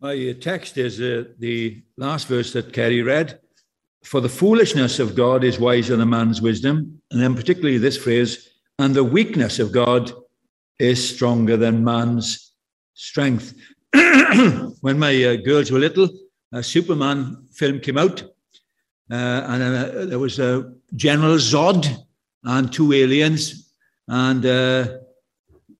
My text is uh, the last verse that Kerry read. For the foolishness of God is wiser than man's wisdom. And then, particularly, this phrase, and the weakness of God is stronger than man's strength. when my uh, girls were little, a Superman film came out, uh, and uh, there was a General Zod and two aliens, and uh,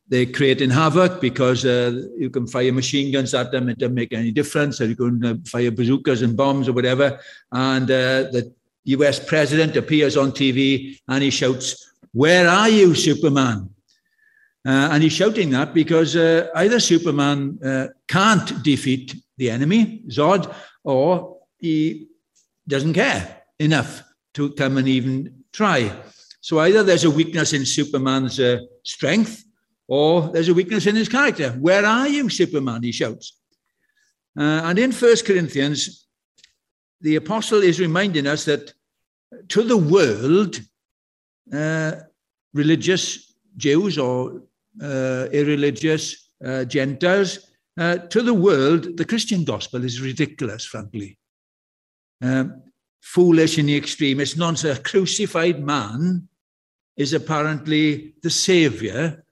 they're creating havoc because uh, you can fire machine guns at them. It doesn't make any difference. Or you can uh, fire bazookas and bombs or whatever. And uh, the US president appears on TV and he shouts, Where are you, Superman? Uh, and he's shouting that because uh, either Superman uh, can't defeat the enemy, Zod, or he doesn't care enough to come and even try. So either there's a weakness in Superman's strength, or there's a weakness in his character. Where are you, Superman? He shouts. Uh, and in First Corinthians, the apostle is reminding us that to the world, uh, religious Jews or uh, irreligious uh, Gentiles, uh, to the world, the Christian gospel is ridiculous, frankly. Um, foolish in the extreme. It's nonsense. A crucified man is apparently the savior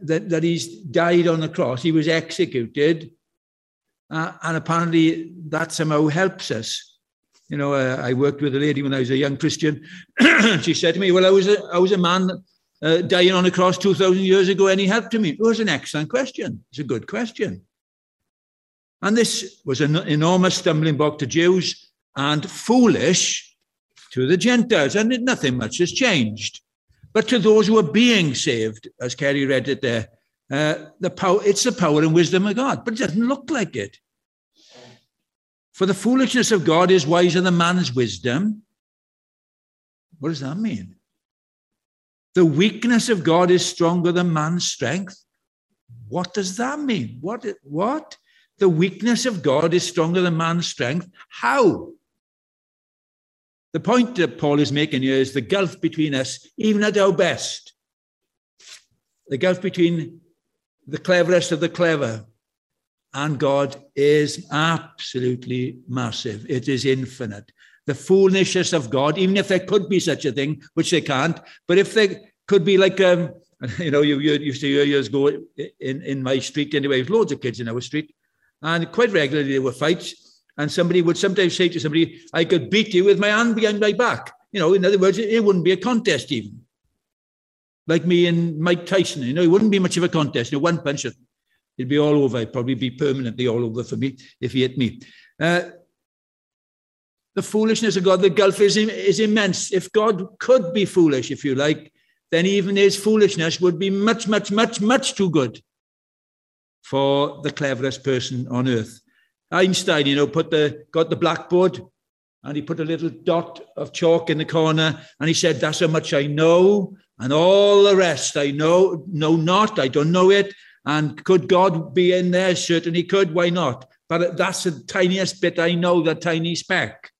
that, that he's died on the cross, he was executed, uh, and apparently that somehow helps us. You know, uh, I worked with a lady when I was a young Christian. she said to me, "Well, I was a, I was a man uh, dying on a cross two thousand years ago, and he helped me." It was an excellent question. It's a good question. And this was an enormous stumbling block to Jews and foolish to the Gentiles, and nothing much has changed. But to those who are being saved, as Kerry read it there, uh, the power, it's the power and wisdom of God, but it doesn't look like it. For the foolishness of God is wiser than man's wisdom. What does that mean? The weakness of God is stronger than man's strength. What does that mean? What? What? The weakness of God is stronger than man's strength. How? The point that Paul is making here is the gulf between us, even at our best, the gulf between the cleverest of the clever and God is absolutely massive. It is infinite. The foolishness of God, even if there could be such a thing, which they can't, but if there could be like, um, you know, you, you used to hear years ago in, in my street anyway, loads of kids in our street, and quite regularly there were fights and somebody would sometimes say to somebody, I could beat you with my hand behind my back. You know, in other words, it, wouldn't be a contest even. Like me and Mike Tyson, you know, it wouldn't be much of a contest. You know, one punch, it'd be all over. It'd probably be permanently all over for me if he hit me. Uh, the foolishness of God, the gulf is, is immense. If God could be foolish, if you like, then even his foolishness would be much, much, much, much too good for the cleverest person on earth. Einstein, you know, put the got the blackboard and he put a little dot of chalk in the corner and he said, That's how much I know, and all the rest I know, know not, I don't know it. And could God be in there? Certainly could. Why not? But that's the tiniest bit I know, the tiny speck.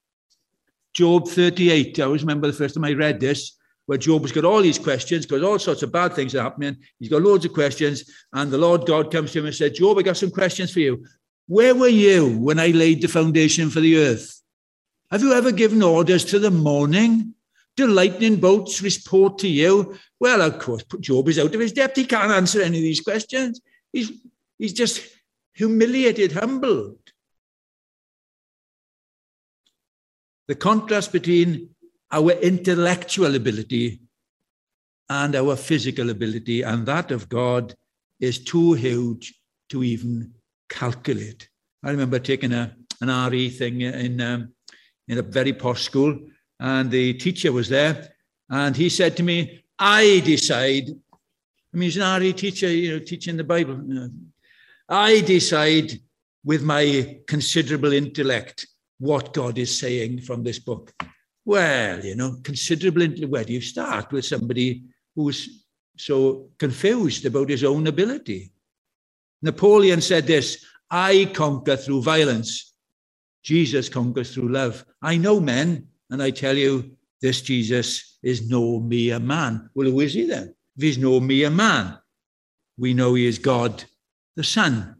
Job 38. I always remember the first time I read this, where Job has got all these questions because all sorts of bad things are happening. He's got loads of questions, and the Lord God comes to him and said, Job, I got some questions for you. Where were you when I laid the foundation for the earth? Have you ever given orders to the morning? Do lightning bolts report to you? Well, of course, Job is out of his depth. He can't answer any of these questions. He's, he's just humiliated, humbled. The contrast between our intellectual ability and our physical ability and that of God is too huge to even calculate. I remember taking a, an RE thing in, um, in a very posh school, and the teacher was there, and he said to me, I decide, I mean, he's an RE teacher, you know, teaching the Bible. I decide with my considerable intellect what God is saying from this book. Well, you know, considerable intellect, where do you start with somebody who's so confused about his own ability? Napoleon said this I conquer through violence. Jesus conquers through love. I know men, and I tell you, this Jesus is no mere man. Well, who is he then? If he's no mere man, we know he is God the Son.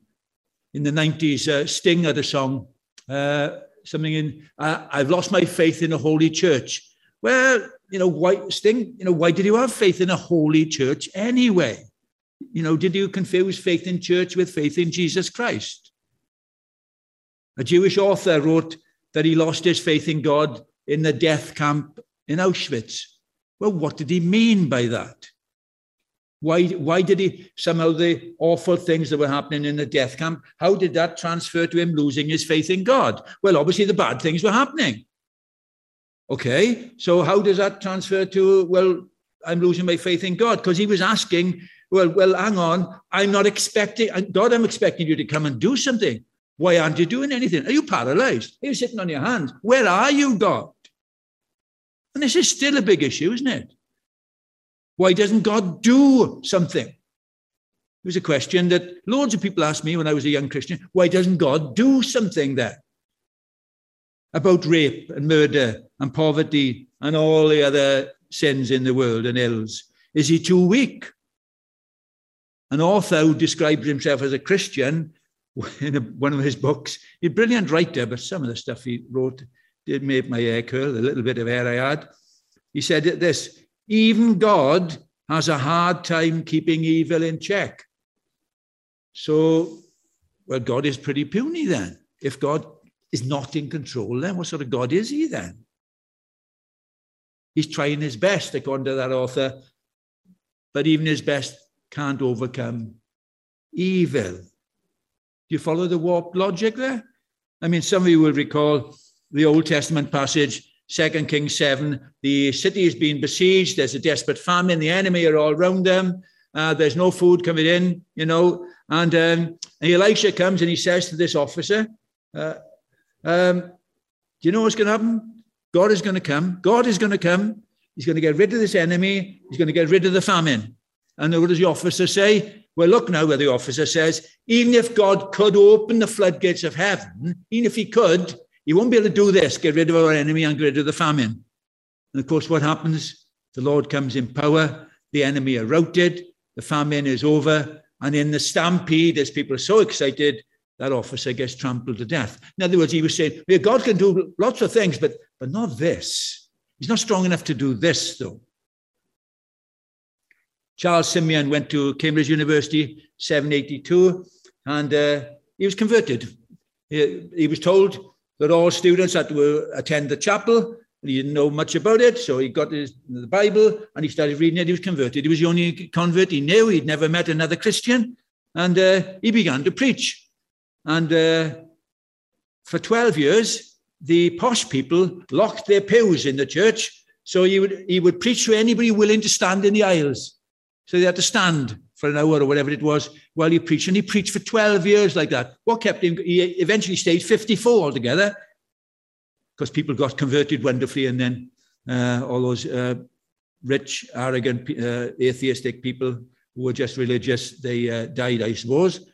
in the 90s, uh, Sting had a song, uh, something in, uh, I've lost my faith in a holy church. Well, you know, why, Sting, you know, why did you have faith in a holy church anyway? You know, did you confuse faith in church with faith in Jesus Christ? A Jewish author wrote that he lost his faith in God in the death camp in Auschwitz. Well, what did he mean by that? Why, why did he somehow the awful things that were happening in the death camp? How did that transfer to him losing his faith in God? Well, obviously the bad things were happening. Okay, so how does that transfer to, well, I'm losing my faith in God? Because he was asking, well, well, hang on, I'm not expecting, uh, God, I'm expecting you to come and do something. Why aren't you doing anything? Are you paralyzed? Are you sitting on your hands? Where are you, God? And this is still a big issue, isn't it? Why doesn't God do something? It was a question that loads of people asked me when I was a young Christian. Why doesn't God do something there? About rape and murder and poverty and all the other sins in the world and ills. Is he too weak? An author who describes himself as a Christian in a, one of his books, he's a brilliant writer, but some of the stuff he wrote did make my hair curl, a little bit of hair I had. He said this even God has a hard time keeping evil in check. So, well, God is pretty puny then. If God is not in control, then what sort of God is he then? He's trying his best, according to that author, but even his best can't overcome evil. Do you follow the warped logic there? I mean, some of you will recall the Old Testament passage Second Kings 7, the city is being besieged. There's a desperate famine. The enemy are all around them. Uh, there's no food coming in, you know. And, um, and Elisha comes and he says to this officer, uh, um, Do you know what's going to happen? God is going to come. God is going to come. He's going to get rid of this enemy. He's going to get rid of the famine. And what does the officer say? Well, look now where the officer says, even if God could open the floodgates of heaven, even if he could, he won't be able to do this, get rid of our enemy and get rid of the famine. And of course, what happens? The Lord comes in power, the enemy are routed, the famine is over, and in the stampede, as people are so excited, that officer gets trampled to death. In other words, he was saying, well, God can do lots of things, but, but not this. He's not strong enough to do this, though. Charles Simeon went to Cambridge University, 782, and uh, he was converted. He, he was told that all students had to attend the chapel. He didn't know much about it, so he got his, the Bible and he started reading it. He was converted. He was the only convert he knew. He'd never met another Christian, and uh, he began to preach. And uh, for 12 years, the posh people locked their pews in the church, so he would he would preach to anybody willing to stand in the aisles. So they had to stand for an hour or whatever it was while he preached. And he preached for 12 years like that. What kept him? He eventually stayed 54 altogether because people got converted wonderfully. And then uh, all those uh, rich, arrogant, uh, atheistic people who were just religious, they uh, died, I suppose.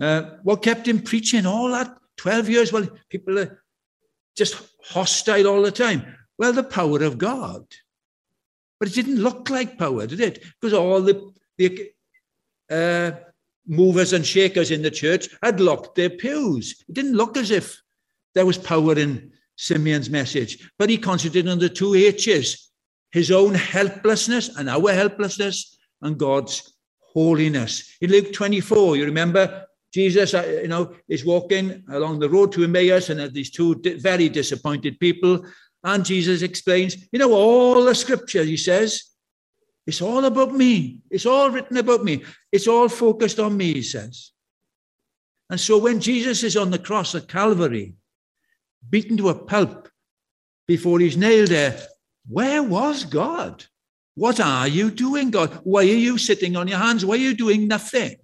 Uh, what kept him preaching all that 12 years? Well, people are just hostile all the time. Well, the power of God. But it didn't look like power, did it? Because all the, the uh, movers and shakers in the church had locked their pews. It didn't look as if there was power in Simeon's message, but he concentrated on the two H's his own helplessness and our helplessness, and God's holiness. In Luke 24, you remember Jesus, uh, you know, is walking along the road to Emmaus, and there's these two very disappointed people. And Jesus explains, you know, all the scripture, he says, it's all about me. It's all written about me. It's all focused on me, he says. And so when Jesus is on the cross at Calvary, beaten to a pulp before he's nailed there, where was God? What are you doing, God? Why are you sitting on your hands? Why are you doing nothing?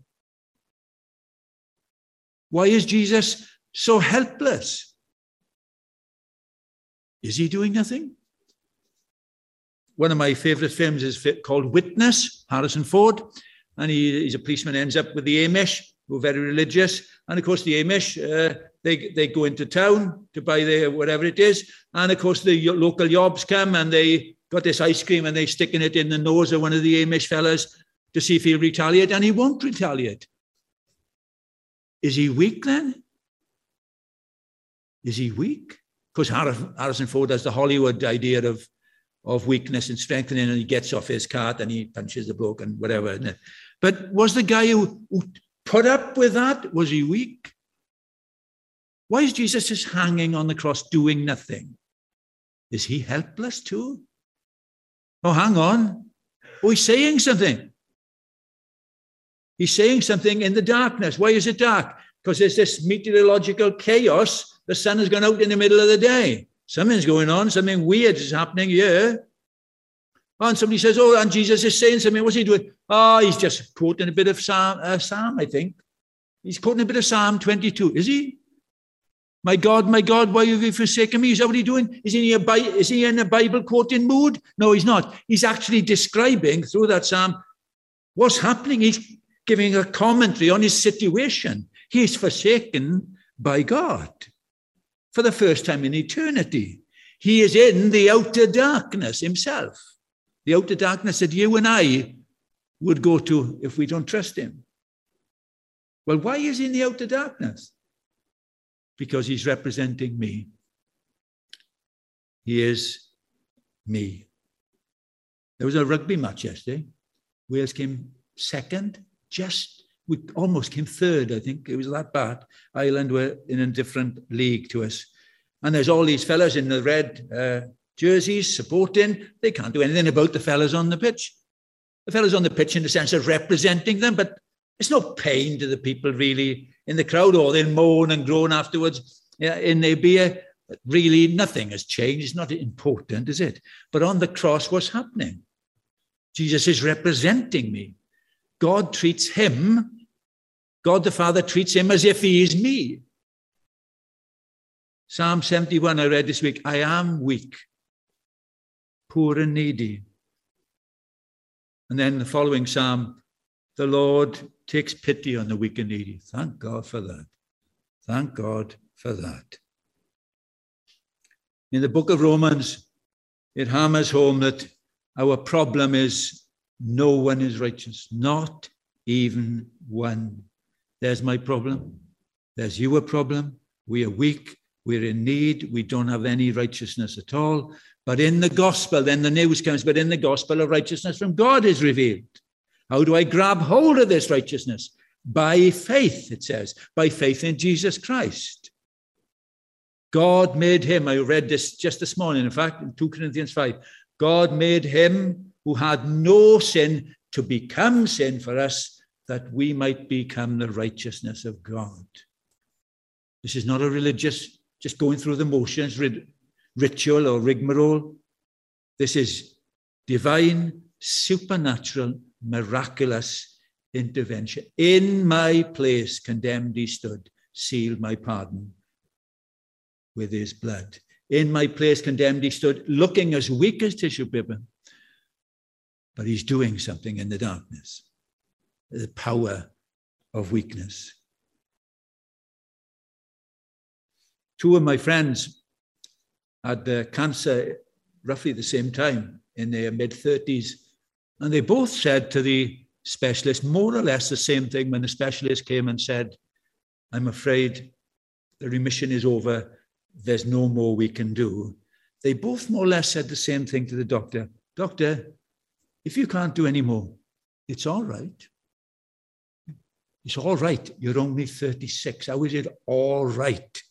Why is Jesus so helpless? Is he doing nothing? one of my favorite films is called Witness, Harrison Ford. And he, he's a policeman, ends up with the Amish, who are very religious. And of course, the Amish, uh, they, they go into town to buy their whatever it is. And of course, the local yobs come and they got this ice cream and they sticking it in the nose of one of the Amish fellas to see if he'll retaliate. And he won't retaliate. Is he weak then? Is he weak? Because Harrison Ford has the Hollywood idea of, of weakness and strengthening, and he gets off his cart and he punches the bloke and whatever. But was the guy who, who put up with that, was he weak? Why is Jesus just hanging on the cross doing nothing? Is he helpless too? Oh, hang on. Oh, he's saying something. He's saying something in the darkness. Why is it dark? Because there's this meteorological chaos. The sun has gone out in the middle of the day. Something's going on. Something weird is happening here. And somebody says, Oh, and Jesus is saying something. What's he doing? Oh, he's just quoting a bit of Psalm, uh, Psalm I think. He's quoting a bit of Psalm 22. Is he? My God, my God, why have you forsaken me? Is that what he's doing? Is he, in a, is he in a Bible quoting mood? No, he's not. He's actually describing through that psalm what's happening. He's giving a commentary on his situation. He is forsaken by God for the first time in eternity. He is in the outer darkness himself, the outer darkness that you and I would go to if we don't trust him. Well, why is he in the outer darkness? because he's representing me. He is me. There was a rugby match yesterday. Wales came second, just we almost came third, I think. It was that bad. Ireland were in a different league to us. And there's all these fellas in the red uh, jerseys supporting. They can't do anything about the fellas on the pitch. The fellas on the pitch in the sense of representing them, but it's no pain to the people really in the crowd, or they'll moan and groan afterwards yeah, in their beer. Really, nothing has changed. It's not important, is it? But on the cross, what's happening? Jesus is representing me. God treats him, God the Father treats him as if he is me. Psalm 71, I read this week I am weak, poor and needy. And then the following psalm, the Lord takes pity on the weak and needy. Thank God for that. Thank God for that. In the book of Romans, it hammers home that our problem is no one is righteous, not even one. There's my problem. There's your problem. We are weak. We're in need. We don't have any righteousness at all. But in the gospel, then the news comes, but in the gospel of righteousness from God is revealed. How do I grab hold of this righteousness? By faith, it says, by faith in Jesus Christ. God made him, I read this just this morning, in fact, in 2 Corinthians 5. God made him who had no sin to become sin for us, that we might become the righteousness of God. This is not a religious, just going through the motions, ritual or rigmarole. This is divine, supernatural miraculous intervention. In my place, condemned he stood, sealed my pardon with his blood. In my place, condemned he stood, looking as weak as tissue paper. But he's doing something in the darkness, the power of weakness. Two of my friends had uh, cancer roughly the same time in their mid 30s and they both said to the specialist more or less the same thing when the specialist came and said, I'm afraid the remission is over. There's no more we can do. They both more or less said the same thing to the doctor Doctor, if you can't do any more, it's all right. It's all right. You're only 36. How is it all right?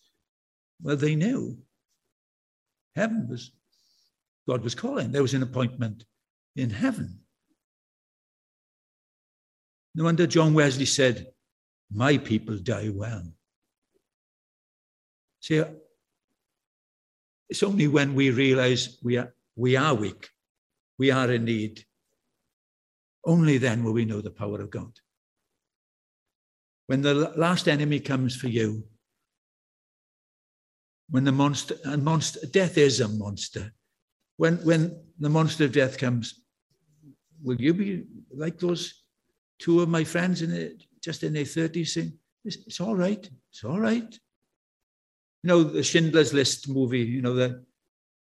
Well, they knew. Heaven was, God was calling. There was an appointment in heaven. No wonder John Wesley said, My people die well. See, it's only when we realize we are, we are weak, we are in need, only then will we know the power of God. When the last enemy comes for you, when the monster, and monster, death is a monster. When, when the monster of death comes, will you be like those two of my friends in it, just in their 30s saying, it's, it's all right, it's all right. You know, the Schindler's List movie, you know, the,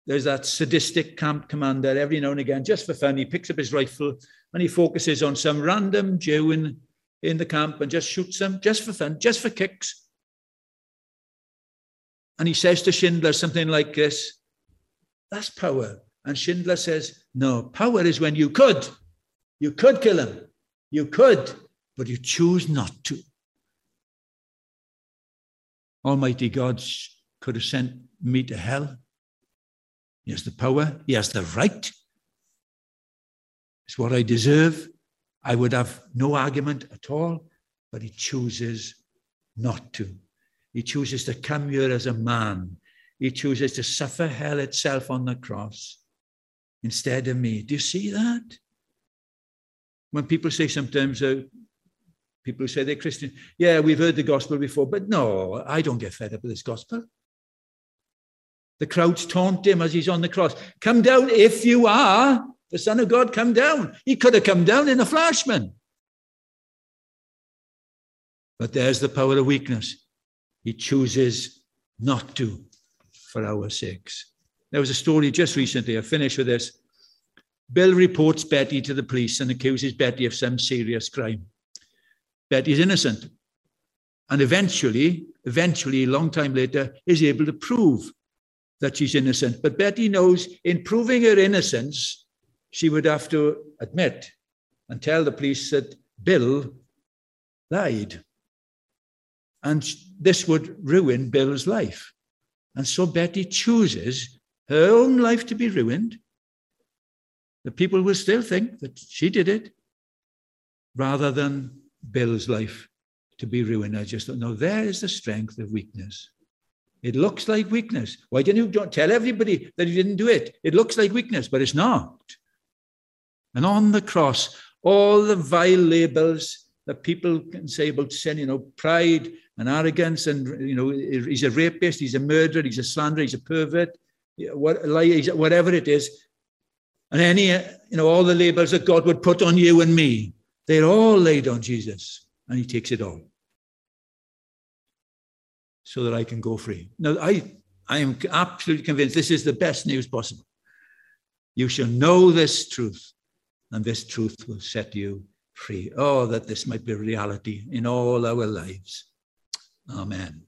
there's that sadistic camp commander every now and again, just for fun, he picks up his rifle and he focuses on some random Jew in, in the camp and just shoots them just for fun, just for kicks. And he says to Schindler something like this That's power. And Schindler says, No, power is when you could. You could kill him. You could, but you choose not to. Almighty God could have sent me to hell. He has the power, he has the right. It's what I deserve. I would have no argument at all, but he chooses not to. He chooses to come here as a man. He chooses to suffer hell itself on the cross instead of me. Do you see that? When people say sometimes, uh, people say they're Christian, yeah, we've heard the gospel before, but no, I don't get fed up with this gospel. The crowds taunt him as he's on the cross. Come down if you are the Son of God, come down. He could have come down in a flashman. But there's the power of weakness. He chooses not to for our sakes. There was a story just recently, I finish with this. Bill reports Betty to the police and accuses Betty of some serious crime. Betty's innocent. And eventually, eventually, a long time later, is able to prove that she's innocent. But Betty knows in proving her innocence, she would have to admit and tell the police that Bill lied. And this would ruin Bill's life. And so Betty chooses her own life to be ruined. The people will still think that she did it rather than Bill's life to be ruined. I just don't know. There is the strength of weakness. It looks like weakness. Why didn't you tell everybody that you didn't do it? It looks like weakness, but it's not. And on the cross, all the vile labels that people can say about sin, you know, pride and arrogance, and you know, he's a rapist, he's a murderer, he's a slanderer, he's a pervert, whatever it is, and any, you know, all the labels that God would put on you and me, they're all laid on Jesus, and He takes it all, so that I can go free. Now, I, I am absolutely convinced this is the best news possible. You shall know this truth, and this truth will set you free. Oh, that this might be reality in all our lives. Amen.